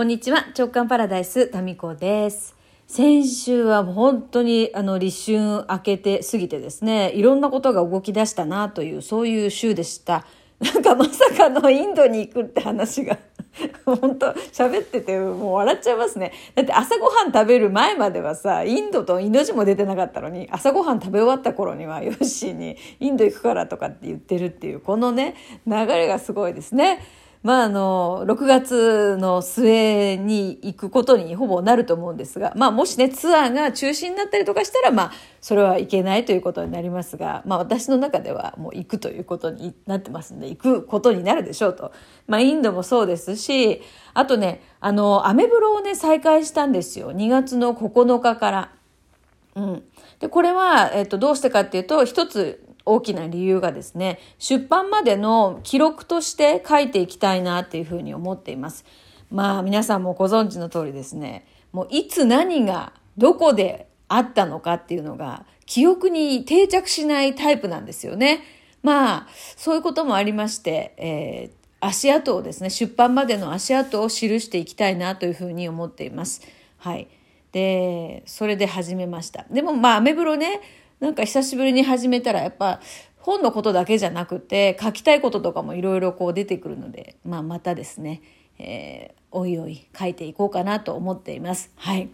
こんにちは。直感パラダイス、タミコです。先週はもう本当にあの立春明けて過ぎてですね、いろんなことが動き出したなという、そういう週でした。なんかまさかのインドに行くって話が、本当喋っててもう笑っちゃいますね。だって朝ごはん食べる前まではさ、インドとインド人も出てなかったのに、朝ごはん食べ終わった頃にはヨッシーにインド行くからとかって言ってるっていう、このね、流れがすごいですね。まああの、6月の末に行くことにほぼなると思うんですが、まあもしね、ツアーが中止になったりとかしたら、まあそれはいけないということになりますが、まあ私の中ではもう行くということになってますんで、行くことになるでしょうと。まあインドもそうですし、あとね、あの、アメブロをね、再開したんですよ。2月の9日から。うん。で、これは、えっと、どうしてかっていうと、一つ大きな理由がですね、出版までの記録として書いていきたいなっていうふうに思っています。まあ、皆さんもご存知の通りですね、もういつ何がどこであったのかっていうのが、記憶に定着しないタイプなんですよね。まあ、そういうこともありまして、えー足跡をですね、出版までの足跡を記していきたいなというふうに思っています。はい。で、それで始めました。でもまあ、アメブロね、なんか久しぶりに始めたらやっぱ本のことだけじゃなくて書きたいこととかもいろいろこう出てくるので、まあ、またですね、えーおいおい書いていこうかなと思っています。はい。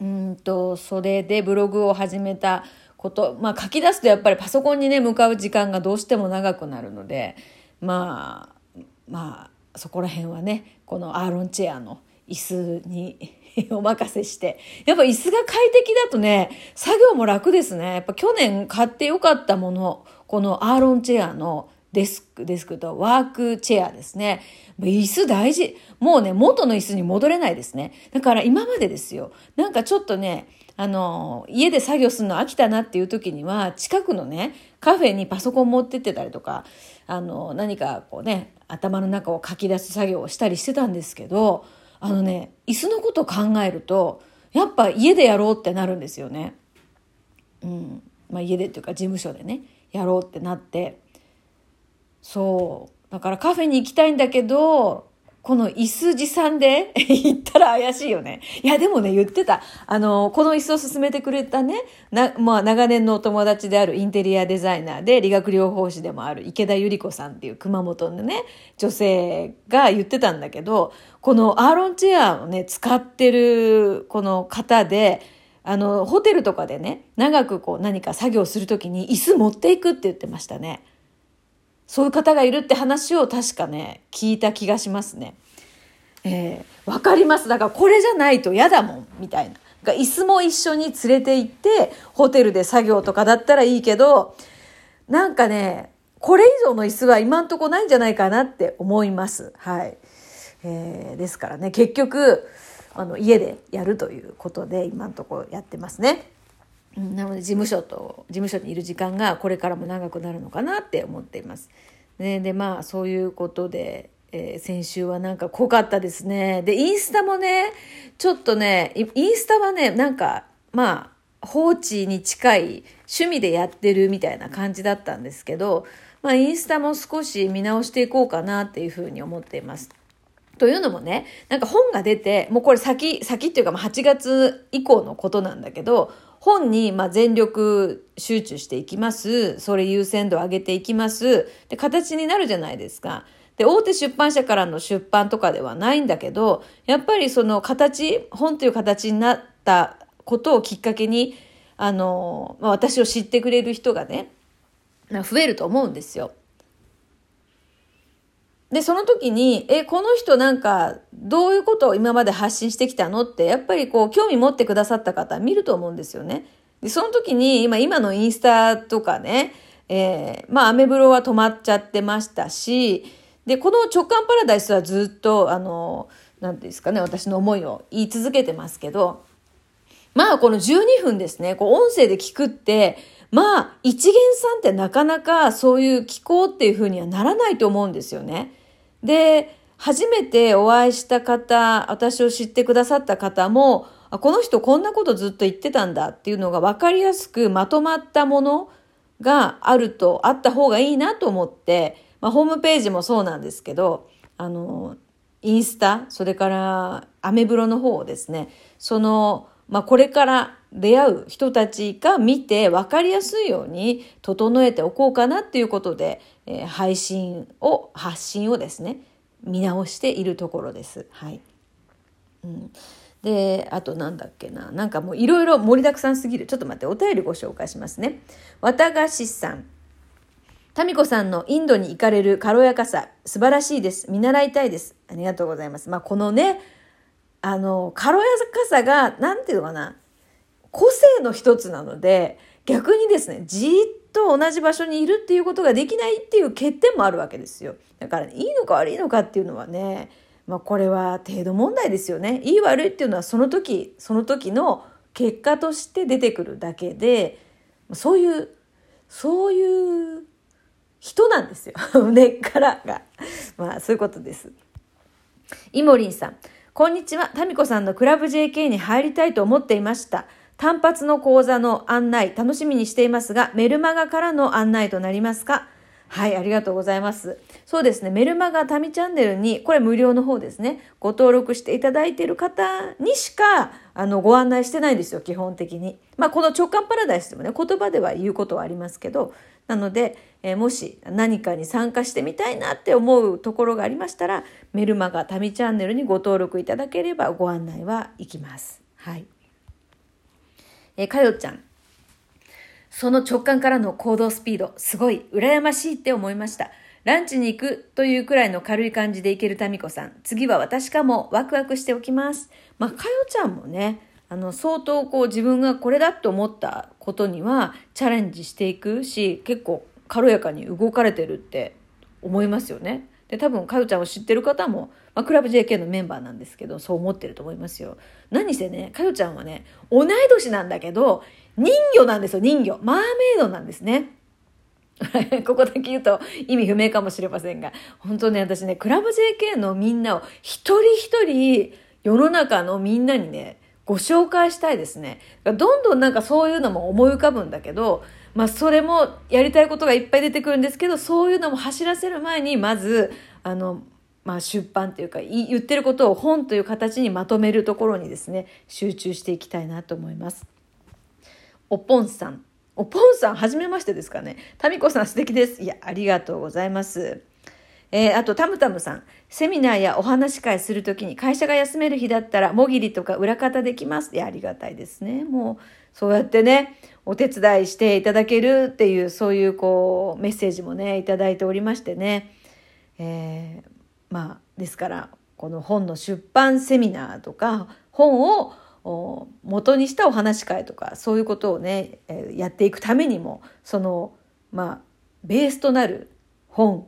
うんと、それでブログを始めたこと、まあ書き出すとやっぱりパソコンにね、向かう時間がどうしても長くなるので、まあ、まあ、そこら辺はね、このアーロンチェアの椅子に お任せして。やっぱ椅子が快適だとね、作業も楽ですね。やっぱ去年買ってよかったもの、このアーロンチェアのデスク、デスクとワークチェアですね。椅子大事。もうね、元の椅子に戻れないですね。だから今までですよ。なんかちょっとね、あの、家で作業するの飽きたなっていう時には、近くのね、カフェにパソコン持ってってたりとか、あの、何かこうね、頭の中を書き出す作業をしたりしてたんですけど、あのね、椅子のことを考えると、やっぱ家でやろうってなるんですよね。うん。まあ家でっていうか事務所でね、やろうってなって。そう。だからカフェに行きたいんだけど、この椅子持参で？行ったら怪しいよね。いや、でもね、言ってた。あの、この椅子を勧めてくれたね、な、まあ、長年のお友達であるインテリアデザイナーで理学療法士でもある池田由里子さんっていう熊本のね、女性が言ってたんだけど、このアーロンチェアをね、使ってるこの方で、あの、ホテルとかでね、長くこう何か作業するときに椅子持っていくって言ってましたね。そういう方がいるって話を確かね、聞いた気がしますね。えー、わかります。だからこれじゃないと嫌だもん、みたいな。が椅子も一緒に連れて行って、ホテルで作業とかだったらいいけど、なんかね、これ以上の椅子は今んとこないんじゃないかなって思います。はい。えー、ですからね、結局、あの、家でやるということで今んとこやってますね。なので事務所と事務所にいる時間がこれからも長くなるのかなって思っています。ね、でまあそういうことで、えー先週はなんか濃かったですね。でインスタもねちょっとねインスタはねなんかまあ放置に近い趣味でやってるみたいな感じだったんですけど、まあ、インスタも少し見直していこうかなっていうふうに思っています。というのもね、なんか本が出て、もうこれ先、先っていうか8月以降のことなんだけど、本にまあ全力集中していきます。それ優先度上げていきます。で、形になるじゃないですか。で、大手出版社からの出版とかではないんだけど、やっぱりその形、本という形になったことをきっかけに、あの、まあ、私を知ってくれる人がね、増えると思うんですよ。で、その時に、え、この人なんか、どういうことを今まで発信してきたのって、やっぱりこう、興味持ってくださった方見ると思うんですよね。で、その時に、今、今のインスタとかね、えーまあ、アメブロは止まっちゃってましたし、で、この直感パラダイスはずっと、あの、なんですかね、私の思いを言い続けてますけど、まあこの12分ですね、こう音声で聞くって、まあ一元さんってなかなかそういう聞こうっていうふうにはならないと思うんですよね。で、初めてお会いした方、私を知ってくださった方も、この人こんなことずっと言ってたんだっていうのが分かりやすくまとまったものがあると、あった方がいいなと思って、まあホームページもそうなんですけど、あの、インスタ、それからアメブロの方をですね、その、まあ、これから出会う人たちが見て分かりやすいように整えておこうかなっていうことで、えー、配信を、発信をですね、見直しているところです。はい。うん。で、あとなんだっけな。なんかもういろいろ盛りだくさんすぎる。ちょっと待って、お便りご紹介しますね。わたがしさん。タミコさんのインドに行かれる軽やかさ、素晴らしいです。見習いたいです。ありがとうございます。まあ、このね、あの、軽やかさが、なんていうのかな、個性の一つなので、逆にですね、じっと同じ場所にいるっていうことができないっていう欠点もあるわけですよ。だから、いいのか悪いのかっていうのはね、まあ、これは程度問題ですよね。いい悪いっていうのはその時、その時の結果として出てくるだけで、そういう、そういう人なんですよ。根っからが。まあ、そういうことです。イモリンさん。こんにちは。タミコさんのクラブ JK に入りたいと思っていました。単発の講座の案内、楽しみにしていますが、メルマガからの案内となりますか？はい、ありがとうございます。そうですね、メルマガタミチャンネルに、これ無料の方ですね、ご登録していただいている方にしか、あの、ご案内してないんですよ、基本的に。まあ、この直感パラダイスでもね、言葉では言うことはありますけど、なので、えー、もし何かに参加してみたいなって思うところがありましたら、メルマガタミチャンネルにご登録いただければご案内はいきます。はい。えー、かよちゃん。その直感からの行動スピード、すごい羨ましいって思いました。ランチに行くというくらいの軽い感じで行けるタミコさん。次は私かもワクワクしておきます。まあ、かよちゃんもね、あの、相当こう自分がこれだと思ったことにはチャレンジしていくし、結構軽やかに動かれてるって思いますよね。で、多分かよちゃんを知ってる方も、まあ、クラブ JK のメンバーなんですけど、そう思ってると思いますよ。何せね、かよちゃんはね、同い年なんだけど、人魚なんですよ、人魚。マーメイドなんですね。ここだけ言うと意味不明かもしれませんが、本当ね、私ね、クラブ JK のみんなを一人一人世の中のみんなにね、ご紹介したいですね。どんどんなんかそういうのも思い浮かぶんだけど、まあそれもやりたいことがいっぱい出てくるんですけど、そういうのも走らせる前に、まず、あの、まあ、出版というか言ってることを本という形にまとめるところにですね集中していきたいなと思います。おぽんさん。おぽんさん、はめましてですかね。タミコさん素敵です。いや、ありがとうございます。えー、あと、タムタムさん。セミナーやお話会するときに会社が休める日だったら、もぎりとか裏方できます。いや、ありがたいですね。もう、そうやってね、お手伝いしていただけるっていう、そういうこう、メッセージもね、いただいておりましてね。えー、まあ、ですから、この本の出版セミナーとか、本を元にしたお話し会とかそういうことをね、えやっていくためにもそのまあベースとなる本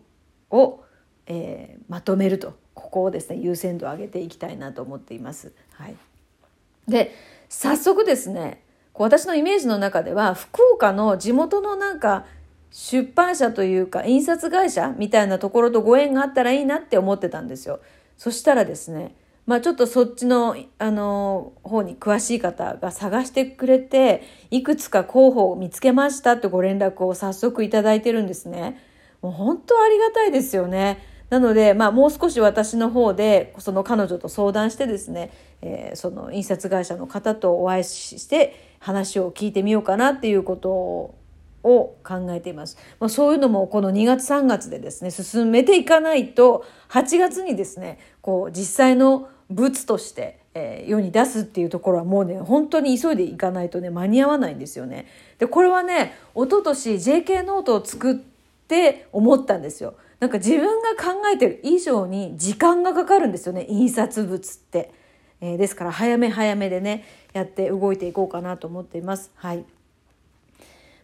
を、えー、まとめるとここをですね優先度を上げていきたいなと思っています。はい、で早速ですね私のイメージの中では福岡の地元のなんか出版社というか印刷会社みたいなところとご縁があったらいいなって思ってたんですよ。そしたらですねまあ、ちょっとそっちの、あの、方に詳しい方が探してくれて、いくつか候補を見つけましたってご連絡を早速いただいてるんですね。もう本当ありがたいですよね。なので、まあ、もう少し私の方で、その彼女と相談してですね、えー、その印刷会社の方とお会いして話を聞いてみようかなっていうことを考えています。まあ、そういうのもこの2月3月でですね、進めていかないと、8月にですね、こう実際の物として、え、世に出すっていうところはもうね、本当に急いでいかないとね、間に合わないんですよね。で、これはね、一昨年 JK ノートを作って思ったんですよ。なんか自分が考えてる以上に時間がかかるんですよね、印刷物って。えー、ですから早め早めでね、やって動いていこうかなと思っています。はい。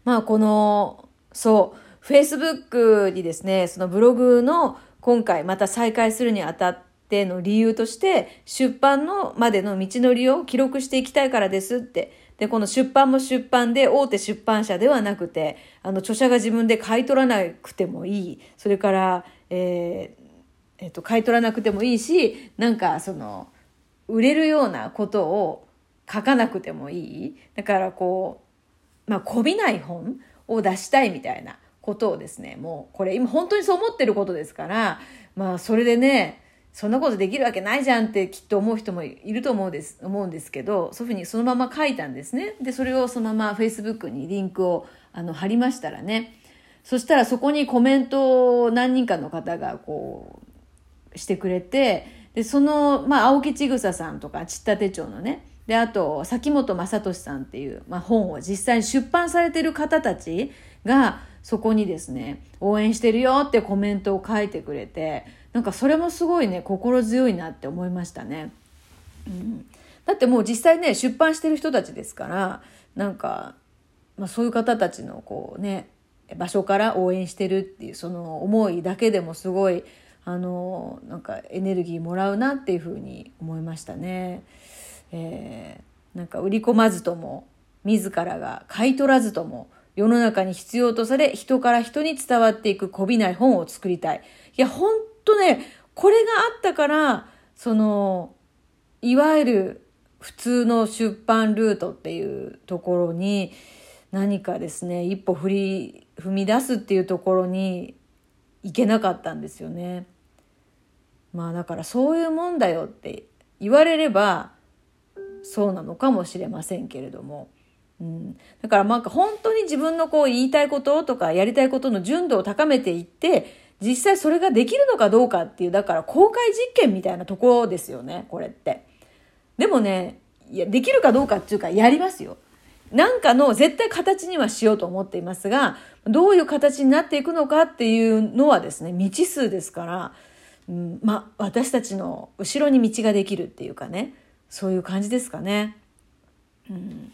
まあこの、そう、Facebook にですね、そのブログの今回また再開するにあたっ、ての理由として出版のまでの道のりを記録していきたいからですって。で、この出版も出版で大手出版社ではなくて、あの著者が自分で買い取らなくてもいい。それから、えー、えっと、買い取らなくてもいいし、なんかその、売れるようなことを書かなくてもいい。だからこう、まあ、こびない本を出したいみたいなことをですね、もうこれ今本当にそう思ってることですから、まあそれでね、そんなことできるわけないじゃんってきっと思う人もいると思うんです思うんですけどそういうふうにそのまま書いたんですね。でそれをそのまま Facebook にリンクをあの貼りましたらね。そしたらそこにコメントを何人かの方がこうしてくれてでその、まあ、青木千草さんとかちった手帳のね。であと崎本正俊さんっていう、まあ、本を実際に出版されてる方たちがそこにですね応援してるよってコメントを書いてくれてなんかそれもすごいね心強いなって思いましたね。うん、だってもう実際ね出版してる人たちですからなんか、まあ、そういう方たちのこうね場所から応援してるっていうその思いだけでもすごいあのなんかエネルギーもらうなっていうふうに思いましたね。えー、なんか売り込まずとも自らが買い取らずとも世の中に必要とされ人から人に伝わっていくこびない本を作りたい。いや本当ねこれがあったからそのいわゆる普通の出版ルートっていうところに何かですね一歩振り踏み出すっていうところに行けなかったんですよね。まあだからそういうもんだよって言われればそうなのかもしれませんけれども、うん、だからなんか本当に自分のこう言いたいこととかやりたいことの純度を高めていって実際それができるのかどうかっていうだから公開実験みたいなところですよねこれって。でもねいやできるかどうかっていうかやりますよ。なんかの絶対形にはしようと思っていますがどういう形になっていくのかっていうのはですね未知数ですからうん、まあ私たちの後ろに道ができるっていうかねそういう感じですかね。うん